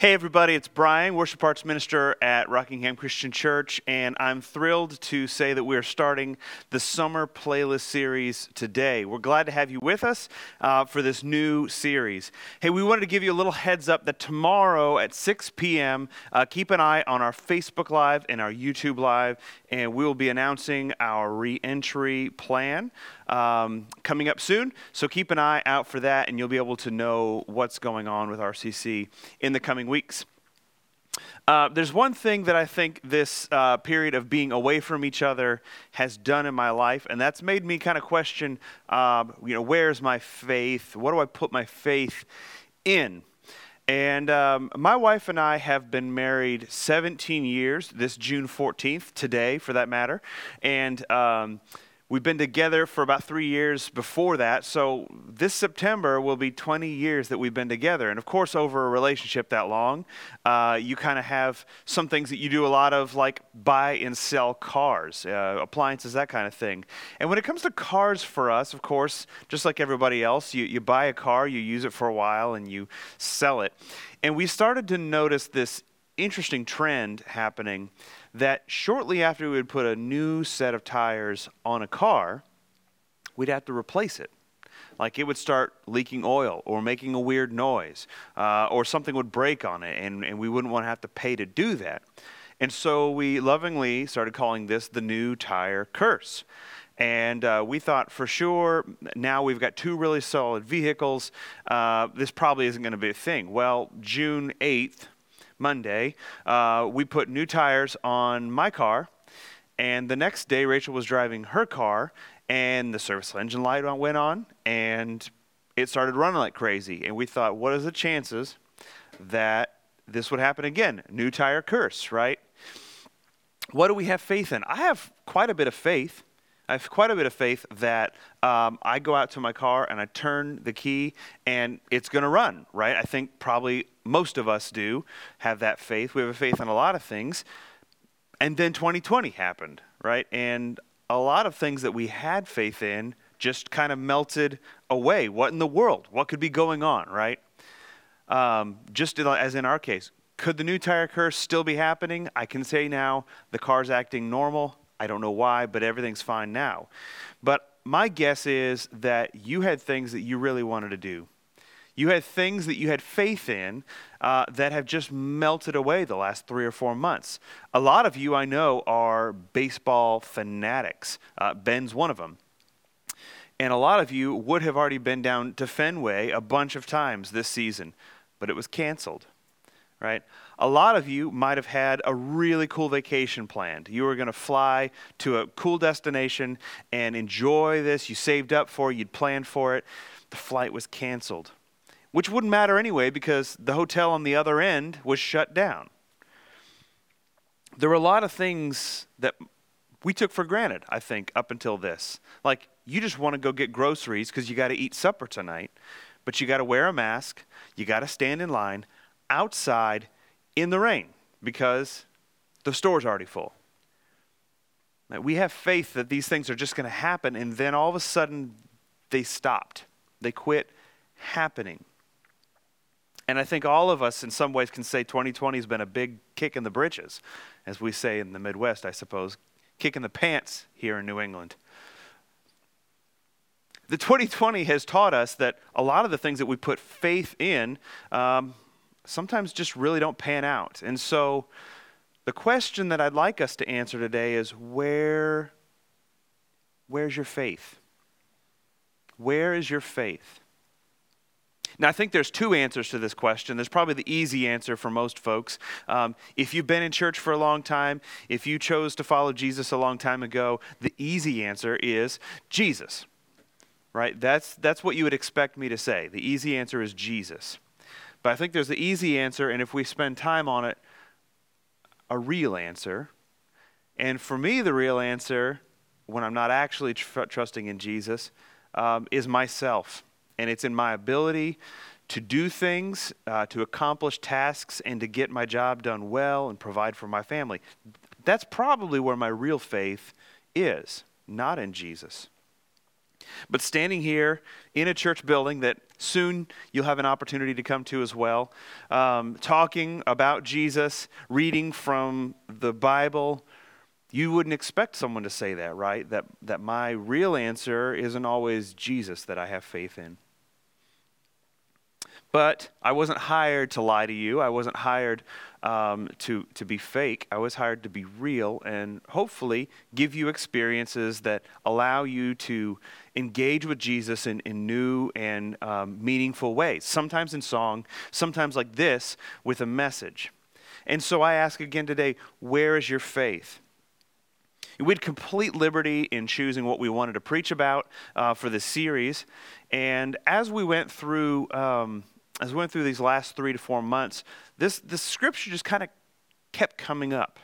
Hey, everybody, it's Brian, Worship Arts Minister at Rockingham Christian Church, and I'm thrilled to say that we are starting the summer playlist series today. We're glad to have you with us uh, for this new series. Hey, we wanted to give you a little heads up that tomorrow at 6 p.m., uh, keep an eye on our Facebook Live and our YouTube Live, and we will be announcing our re entry plan um, coming up soon. So keep an eye out for that, and you'll be able to know what's going on with RCC in the coming weeks. Uh, there's one thing that I think this uh, period of being away from each other has done in my life, and that's made me kind of question, uh, you know, where's my faith? What do I put my faith in? And um, my wife and I have been married 17 years, this June 14th, today for that matter. And um, We've been together for about three years before that, so this September will be 20 years that we've been together. And of course, over a relationship that long, uh, you kind of have some things that you do a lot of, like buy and sell cars, uh, appliances, that kind of thing. And when it comes to cars for us, of course, just like everybody else, you, you buy a car, you use it for a while, and you sell it. And we started to notice this interesting trend happening that shortly after we would put a new set of tires on a car, we'd have to replace it. Like it would start leaking oil or making a weird noise, uh, or something would break on it, and, and we wouldn't want to have to pay to do that. And so we lovingly started calling this the new tire curse. And uh, we thought for sure, now we've got two really solid vehicles, uh, this probably isn't going to be a thing. Well, June 8th, Monday, uh, we put new tires on my car. And the next day, Rachel was driving her car, and the service engine light went on, and it started running like crazy. And we thought, what are the chances that this would happen again? New tire curse, right? What do we have faith in? I have quite a bit of faith. I have quite a bit of faith that um, I go out to my car and I turn the key and it's going to run, right? I think probably most of us do have that faith. We have a faith in a lot of things. And then 2020 happened, right? And a lot of things that we had faith in just kind of melted away. What in the world? What could be going on, right? Um, just as in our case, could the new tire curse still be happening? I can say now the car's acting normal. I don't know why, but everything's fine now. But my guess is that you had things that you really wanted to do. You had things that you had faith in uh, that have just melted away the last three or four months. A lot of you I know are baseball fanatics. Uh, Ben's one of them. And a lot of you would have already been down to Fenway a bunch of times this season, but it was canceled right? A lot of you might have had a really cool vacation planned. You were going to fly to a cool destination and enjoy this. You saved up for it, you'd planned for it. The flight was canceled, which wouldn't matter anyway because the hotel on the other end was shut down. There were a lot of things that we took for granted, I think, up until this. Like, you just want to go get groceries because you got to eat supper tonight, but you got to wear a mask, you got to stand in line outside in the rain because the store's already full. We have faith that these things are just going to happen, and then all of a sudden they stopped. They quit happening. And I think all of us, in some ways, can say 2020 has been a big kick in the britches, as we say in the Midwest, I suppose, kick in the pants here in New England. The 2020 has taught us that a lot of the things that we put faith in um, sometimes just really don't pan out. And so the question that I'd like us to answer today is where where's your faith? Where is your faith? Now, I think there's two answers to this question. There's probably the easy answer for most folks. Um, if you've been in church for a long time, if you chose to follow Jesus a long time ago, the easy answer is Jesus, right? That's, that's what you would expect me to say. The easy answer is Jesus. But I think there's the easy answer, and if we spend time on it, a real answer. And for me, the real answer, when I'm not actually tr- trusting in Jesus, um, is myself. And it's in my ability to do things, uh, to accomplish tasks, and to get my job done well and provide for my family. That's probably where my real faith is, not in Jesus. But standing here in a church building that soon you'll have an opportunity to come to as well, um, talking about Jesus, reading from the Bible, you wouldn't expect someone to say that, right? That, that my real answer isn't always Jesus that I have faith in. But I wasn't hired to lie to you. I wasn't hired um, to, to be fake. I was hired to be real and hopefully give you experiences that allow you to engage with Jesus in, in new and um, meaningful ways. Sometimes in song, sometimes like this with a message. And so I ask again today where is your faith? We had complete liberty in choosing what we wanted to preach about uh, for this series. And as we went through, um, as we went through these last three to four months, this, this scripture just kind of kept coming up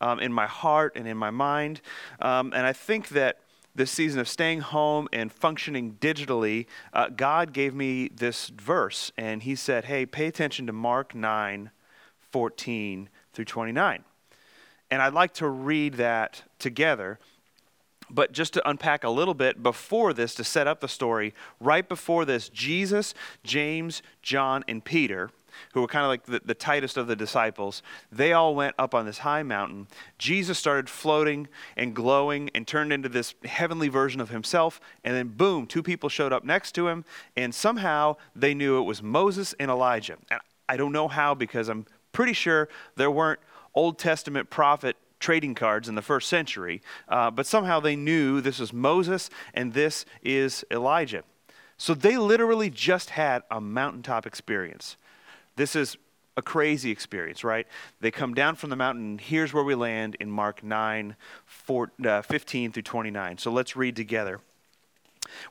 um, in my heart and in my mind. Um, and I think that this season of staying home and functioning digitally, uh, God gave me this verse, and He said, Hey, pay attention to Mark 9 14 through 29. And I'd like to read that together. But just to unpack a little bit before this, to set up the story, right before this, Jesus, James, John, and Peter who were kind of like the, the tightest of the disciples, they all went up on this high mountain. Jesus started floating and glowing and turned into this heavenly version of himself. And then, boom, two people showed up next to him. And somehow they knew it was Moses and Elijah. And I don't know how because I'm pretty sure there weren't Old Testament prophet trading cards in the first century, uh, but somehow they knew this was Moses and this is Elijah. So they literally just had a mountaintop experience. This is a crazy experience, right? They come down from the mountain, here's where we land in Mark 9, 4, uh, 15 through 29. So let's read together.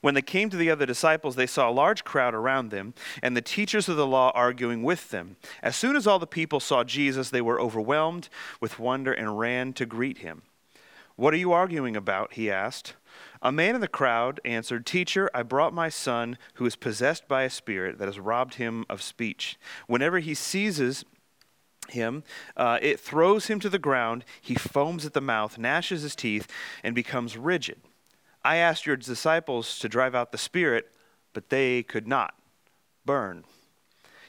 When they came to the other disciples, they saw a large crowd around them, and the teachers of the law arguing with them. As soon as all the people saw Jesus, they were overwhelmed with wonder and ran to greet him. What are you arguing about? He asked. A man in the crowd answered, Teacher, I brought my son who is possessed by a spirit that has robbed him of speech. Whenever he seizes him, uh, it throws him to the ground. He foams at the mouth, gnashes his teeth, and becomes rigid. I asked your disciples to drive out the spirit, but they could not. Burn.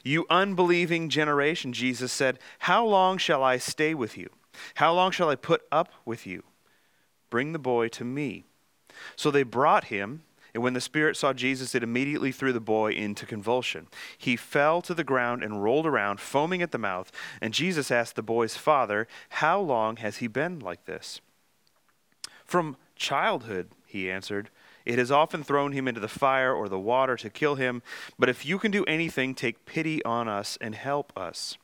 You unbelieving generation, Jesus said, How long shall I stay with you? How long shall I put up with you? Bring the boy to me. So they brought him, and when the spirit saw Jesus, it immediately threw the boy into convulsion. He fell to the ground and rolled around, foaming at the mouth. And Jesus asked the boy's father, How long has he been like this? From childhood, he answered. It has often thrown him into the fire or the water to kill him. But if you can do anything, take pity on us and help us.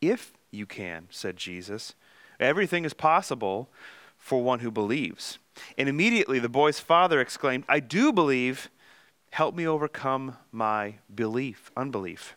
If you can, said Jesus. Everything is possible for one who believes. And immediately the boy's father exclaimed, I do believe. Help me overcome my belief, unbelief.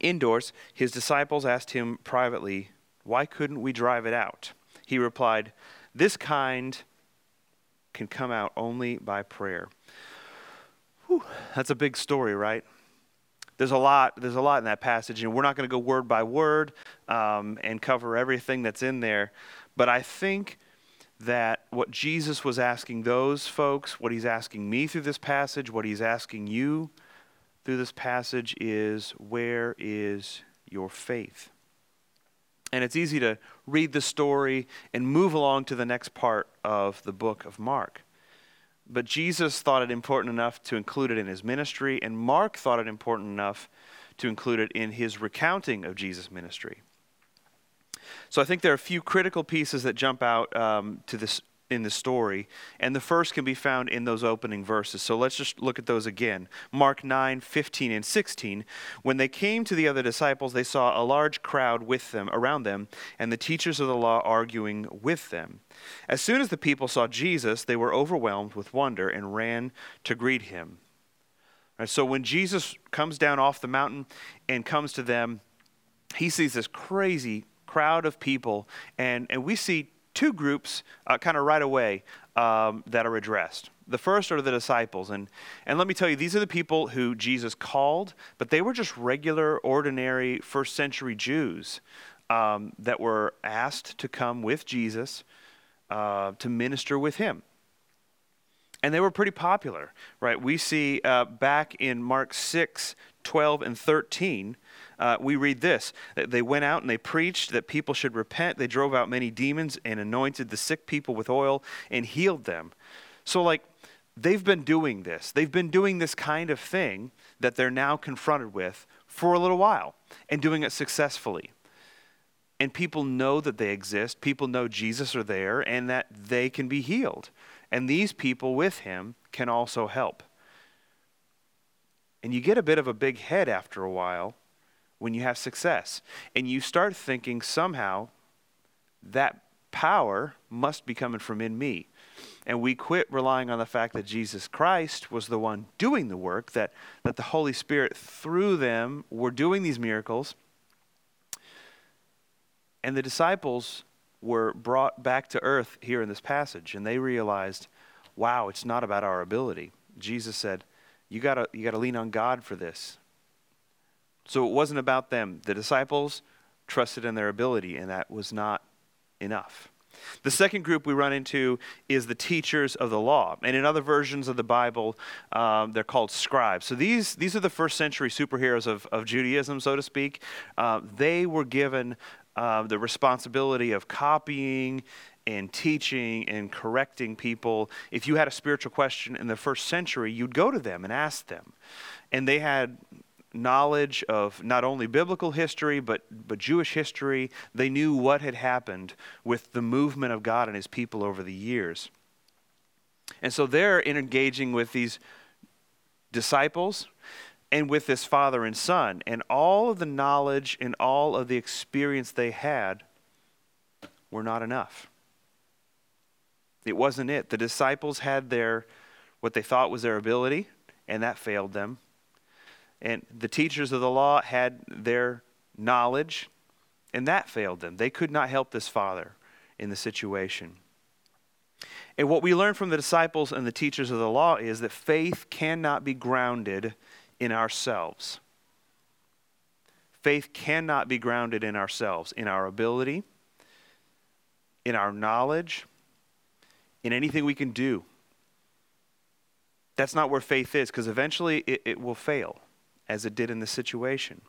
indoors, his disciples asked him privately, Why couldn't we drive it out? He replied, This kind can come out only by prayer. Whew, that's a big story, right? There's a lot. There's a lot in that passage, and we're not going to go word by word um, and cover everything that's in there. But I think that what Jesus was asking those folks, what he's asking me through this passage, what he's asking you through this passage is where is your faith? And it's easy to read the story and move along to the next part of the book of Mark. But Jesus thought it important enough to include it in his ministry, and Mark thought it important enough to include it in his recounting of Jesus' ministry. So I think there are a few critical pieces that jump out um, to this in the story, and the first can be found in those opening verses. So let's just look at those again. Mark 9, 15, and 16. When they came to the other disciples, they saw a large crowd with them, around them, and the teachers of the law arguing with them. As soon as the people saw Jesus, they were overwhelmed with wonder and ran to greet him. Right, so when Jesus comes down off the mountain and comes to them, he sees this crazy crowd of people, and, and we see two groups uh, kind of right away um, that are addressed. The first are the disciples. And, and let me tell you, these are the people who Jesus called, but they were just regular, ordinary first century Jews um, that were asked to come with Jesus uh, to minister with him and they were pretty popular, right? We see uh, back in Mark 6, 12, and 13, uh, we read this. They went out and they preached that people should repent. They drove out many demons and anointed the sick people with oil and healed them. So, like, they've been doing this. They've been doing this kind of thing that they're now confronted with for a little while and doing it successfully. And people know that they exist. People know Jesus are there and that they can be healed. And these people with him can also help. And you get a bit of a big head after a while when you have success. And you start thinking somehow that power must be coming from in me. And we quit relying on the fact that Jesus Christ was the one doing the work, that, that the Holy Spirit through them were doing these miracles. And the disciples were brought back to earth here in this passage, and they realized, wow, it's not about our ability. Jesus said, you gotta, you gotta lean on God for this. So it wasn't about them. The disciples trusted in their ability, and that was not enough. The second group we run into is the teachers of the law. And in other versions of the Bible, um, they're called scribes. So these, these are the first century superheroes of, of Judaism, so to speak. Uh, they were given uh, the responsibility of copying and teaching and correcting people. If you had a spiritual question in the first century, you'd go to them and ask them. And they had knowledge of not only biblical history but but Jewish history. They knew what had happened with the movement of God and his people over the years. And so they're engaging with these disciples and with this father and son. And all of the knowledge and all of the experience they had were not enough. It wasn't it. The disciples had their, what they thought was their ability, and that failed them. And the teachers of the law had their knowledge, and that failed them. They could not help this father in the situation. And what we learn from the disciples and the teachers of the law is that faith cannot be grounded in ourselves. Faith cannot be grounded in ourselves, in our ability, in our knowledge, in anything we can do. That's not where faith is, because eventually it, it will fail, as it did in the situation.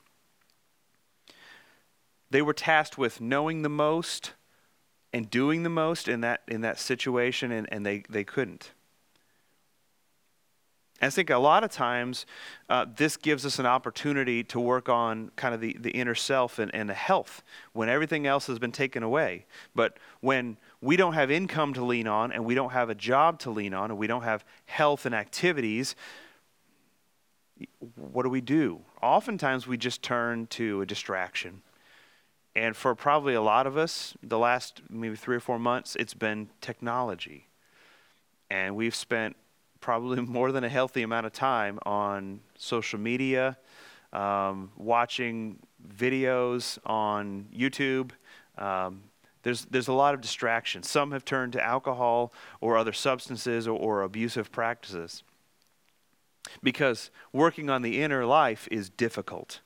They were tasked with knowing the most and doing the most in that, in that situation, and, and they, they couldn't. I think a lot of times uh, this gives us an opportunity to work on kind of the, the inner self and, and the health when everything else has been taken away. But when we don't have income to lean on and we don't have a job to lean on and we don't have health and activities, what do we do? Oftentimes we just turn to a distraction. And for probably a lot of us, the last maybe three or four months, it's been technology. And we've spent probably more than a healthy amount of time on social media, um, watching videos on YouTube. Um, there's, there's a lot of distractions. Some have turned to alcohol or other substances or, or abusive practices. Because working on the inner life is difficult.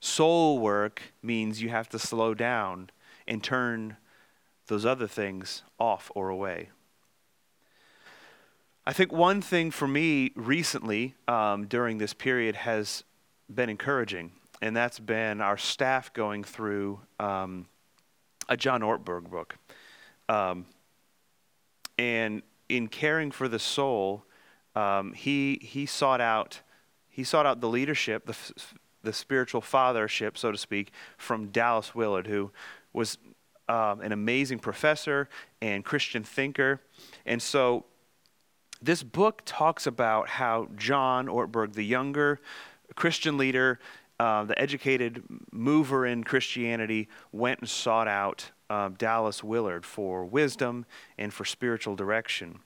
Soul work means you have to slow down and turn those other things off or away. I think one thing for me recently um, during this period has been encouraging, and that's been our staff going through um, a John Ortberg book. Um, and in caring for the soul, um, he, he sought out he sought out the leadership, the, the spiritual fathership, so to speak, from Dallas Willard, who was um, an amazing professor and Christian thinker. And so this book talks about how John Ortberg, the younger Christian leader, uh, the educated mover in Christianity, went and sought out uh, Dallas Willard for wisdom and for spiritual direction.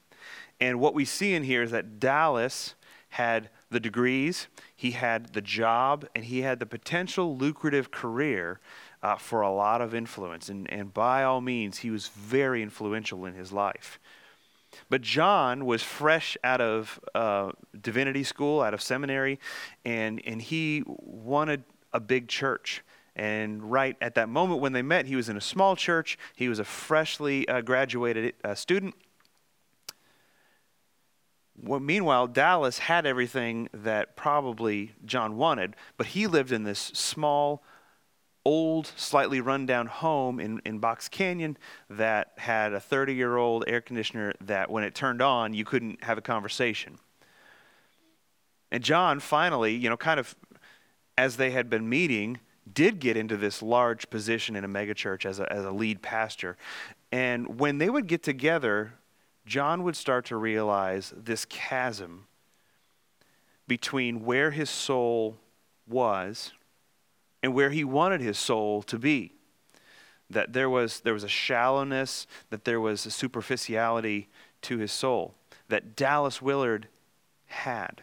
And what we see in here is that Dallas had the degrees, he had the job, and he had the potential lucrative career uh, for a lot of influence. And, and by all means, he was very influential in his life. But John was fresh out of uh, divinity school, out of seminary, and, and he wanted a big church. And right at that moment when they met, he was in a small church. He was a freshly uh, graduated uh, student. Well, meanwhile, Dallas had everything that probably John wanted, but he lived in this small, old, slightly rundown home in, in Box Canyon that had a 30 year old air conditioner that, when it turned on, you couldn't have a conversation. And John finally, you know, kind of as they had been meeting, did get into this large position in a megachurch as a, as a lead pastor. And when they would get together, John would start to realize this chasm between where his soul was and where he wanted his soul to be. That there was, there was a shallowness, that there was a superficiality to his soul that Dallas Willard had.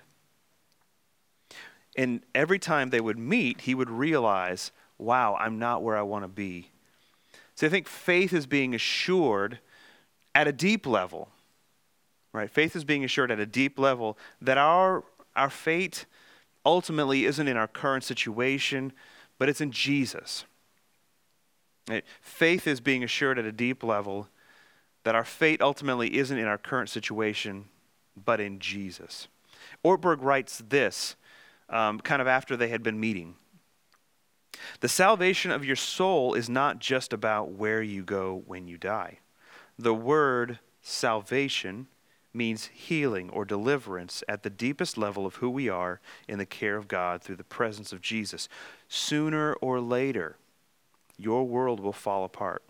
And every time they would meet, he would realize, wow, I'm not where I want to be. So I think faith is being assured at a deep level, right? Faith is being assured at a deep level that our, our fate ultimately isn't in our current situation, but it's in Jesus. Right? Faith is being assured at a deep level that our fate ultimately isn't in our current situation, but in Jesus. Ortberg writes this um, kind of after they had been meeting. The salvation of your soul is not just about where you go when you die. The word salvation means healing or deliverance at the deepest level of who we are in the care of God through the presence of Jesus. Sooner or later, your world will fall apart.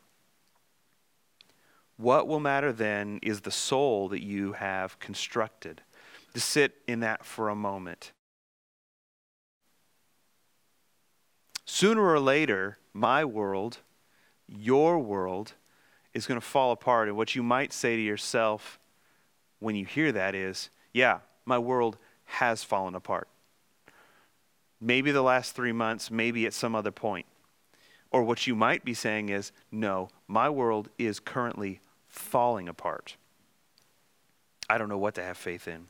What will matter then is the soul that you have constructed. To sit in that for a moment. Sooner or later, my world, your world, is going to fall apart. And what you might say to yourself when you hear that is, yeah, my world has fallen apart. Maybe the last three months, maybe at some other point. Or what you might be saying is, no, my world is currently falling apart. I don't know what to have faith in.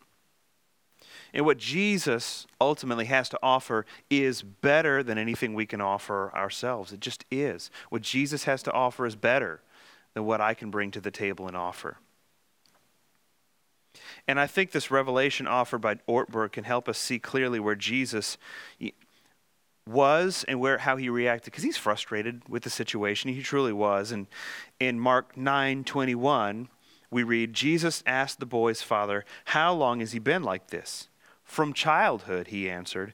And what Jesus ultimately has to offer is better than anything we can offer ourselves. It just is. What Jesus has to offer is better than what I can bring to the table and offer. And I think this revelation offered by Ortberg can help us see clearly where Jesus was and where how he reacted because he's frustrated with the situation he truly was and in mark 9:21 we read jesus asked the boy's father how long has he been like this from childhood, he answered.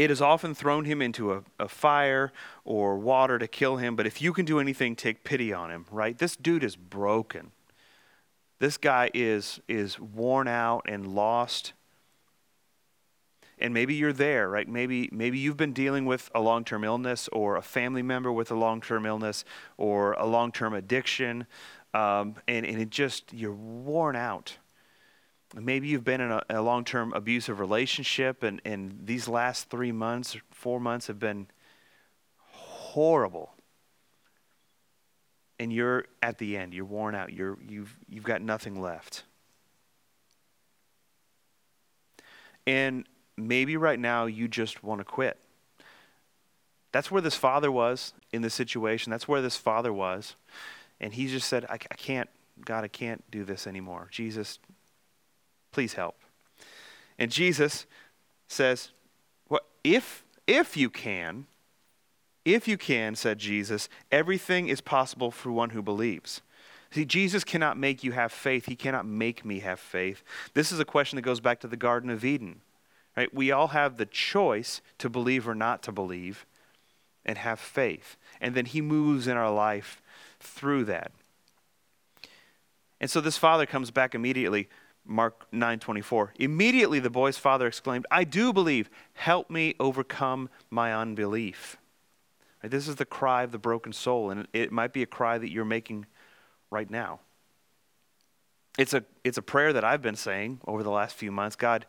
It has often thrown him into a, a, fire or water to kill him, but if you can do anything, take pity on him, right? This dude is broken. This guy is, is worn out and lost. And maybe you're there, right? Maybe, maybe you've been dealing with a long term illness or a family member with a long term illness or a long term addiction. Um, and, and it just, you're worn out. Maybe you've been in a, a long term abusive relationship, and, and these last three months, four months have been horrible. And you're at the end, you're worn out, you're, you've, you've got nothing left. And maybe right now you just want to quit. That's where this father was in this situation. That's where this father was. And he just said, I, I can't, God, I can't do this anymore. Jesus, Please help. And Jesus says, well, if, if you can, if you can, said Jesus, everything is possible for one who believes. See, Jesus cannot make you have faith. He cannot make me have faith. This is a question that goes back to the Garden of Eden. Right? We all have the choice to believe or not to believe and have faith. And then he moves in our life through that. And so this father comes back immediately. Mark 9:24. Immediately the boy's father exclaimed, "I do believe. Help me overcome my unbelief." Right, this is the cry of the broken soul, and it might be a cry that you're making right now. It's a, it's a prayer that I've been saying over the last few months. God,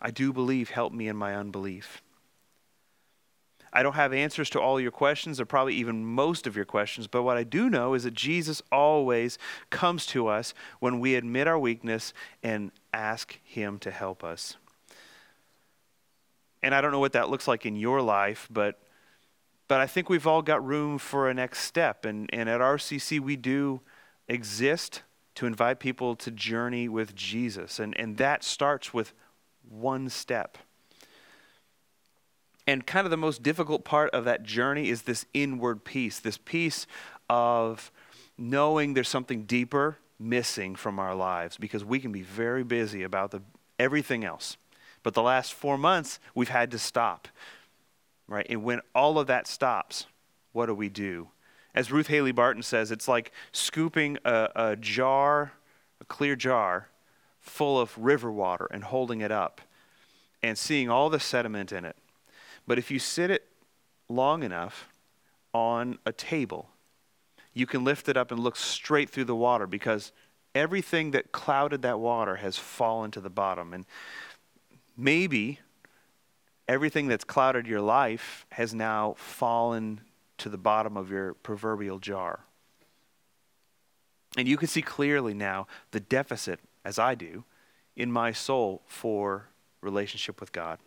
I do believe. Help me in my unbelief. I don't have answers to all your questions, or probably even most of your questions, but what I do know is that Jesus always comes to us when we admit our weakness and ask Him to help us. And I don't know what that looks like in your life, but but I think we've all got room for a next step. And, and at RCC, we do exist to invite people to journey with Jesus. And, and that starts with one step. And kind of the most difficult part of that journey is this inward peace, this peace of knowing there's something deeper missing from our lives because we can be very busy about the, everything else. But the last four months, we've had to stop, right? And when all of that stops, what do we do? As Ruth Haley Barton says, it's like scooping a, a jar, a clear jar, full of river water and holding it up and seeing all the sediment in it but if you sit it long enough on a table, you can lift it up and look straight through the water because everything that clouded that water has fallen to the bottom. And maybe everything that's clouded your life has now fallen to the bottom of your proverbial jar. And you can see clearly now the deficit, as I do, in my soul for relationship with God.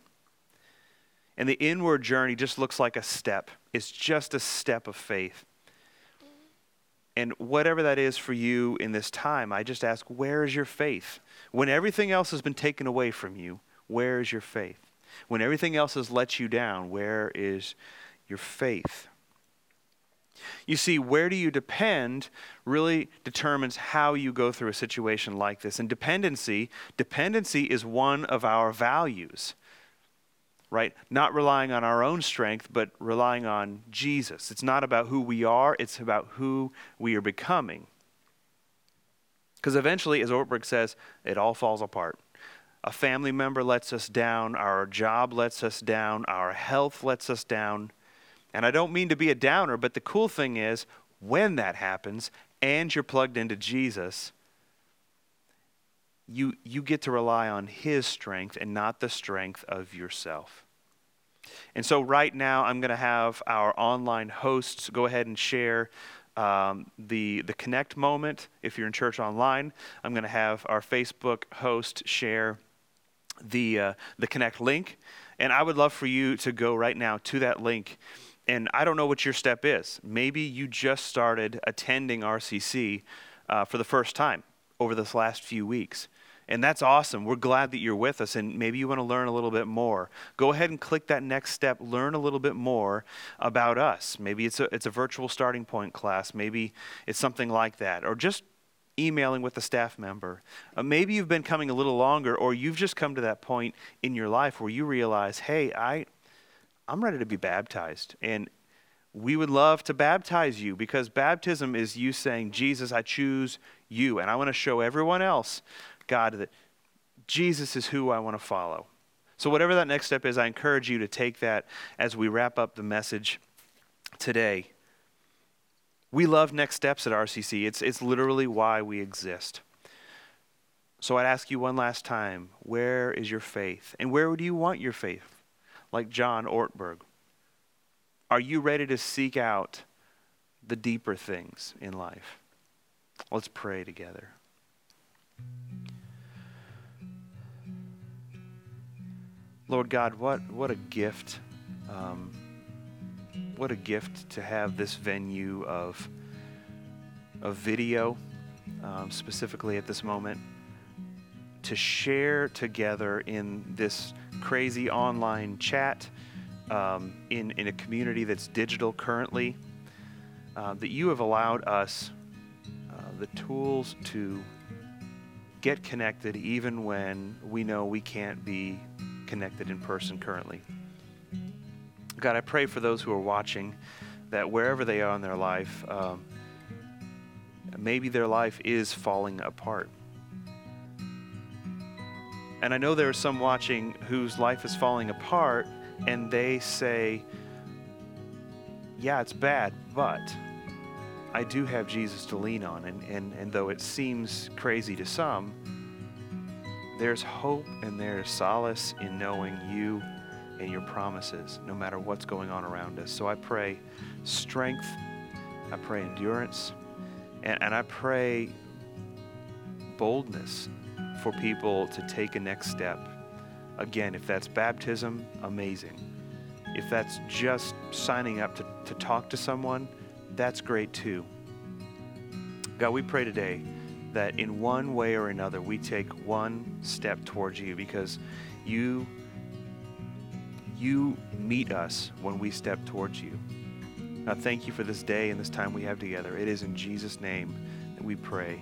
And the inward journey just looks like a step. It's just a step of faith. And whatever that is for you in this time, I just ask, where is your faith? When everything else has been taken away from you, where is your faith? When everything else has let you down, where is your faith? You see, where do you depend really determines how you go through a situation like this. And dependency, dependency is one of our values right? Not relying on our own strength, but relying on Jesus. It's not about who we are, it's about who we are becoming. Because eventually, as Ortberg says, it all falls apart. A family member lets us down, our job lets us down, our health lets us down. And I don't mean to be a downer, but the cool thing is, when that happens and you're plugged into Jesus, you, you get to rely on His strength and not the strength of yourself. And so, right now, I'm going to have our online hosts go ahead and share um, the, the Connect moment if you're in church online. I'm going to have our Facebook host share the, uh, the Connect link. And I would love for you to go right now to that link. And I don't know what your step is. Maybe you just started attending RCC uh, for the first time over this last few weeks. And that's awesome. We're glad that you're with us, and maybe you want to learn a little bit more. Go ahead and click that next step. Learn a little bit more about us. Maybe it's a, it's a virtual starting point class. Maybe it's something like that. Or just emailing with a staff member. Uh, maybe you've been coming a little longer, or you've just come to that point in your life where you realize, hey, I, I'm ready to be baptized. And we would love to baptize you because baptism is you saying, Jesus, I choose you. And I want to show everyone else God, that Jesus is who I want to follow. So, whatever that next step is, I encourage you to take that as we wrap up the message today. We love next steps at RCC, it's, it's literally why we exist. So, I'd ask you one last time where is your faith? And where do you want your faith? Like John Ortberg. Are you ready to seek out the deeper things in life? Let's pray together. Lord God, what, what a gift. Um, what a gift to have this venue of, of video, um, specifically at this moment, to share together in this crazy online chat, um, in, in a community that's digital currently, uh, that you have allowed us uh, the tools to get connected even when we know we can't be connected in person currently. God, I pray for those who are watching that wherever they are in their life, um, maybe their life is falling apart. And I know there are some watching whose life is falling apart, and they say, Yeah, it's bad, but I do have Jesus to lean on. And, and, and though it seems crazy to some, There's hope and there's solace in knowing you and your promises, no matter what's going on around us. So I pray strength, I pray endurance, and, and I pray boldness for people to take a next step. Again, if that's baptism, amazing. If that's just signing up to, to talk to someone, that's great too. God, we pray today that in one way or another we take one step towards you because you you meet us when we step towards you. Now thank you for this day and this time we have together. It is in Jesus name that we pray.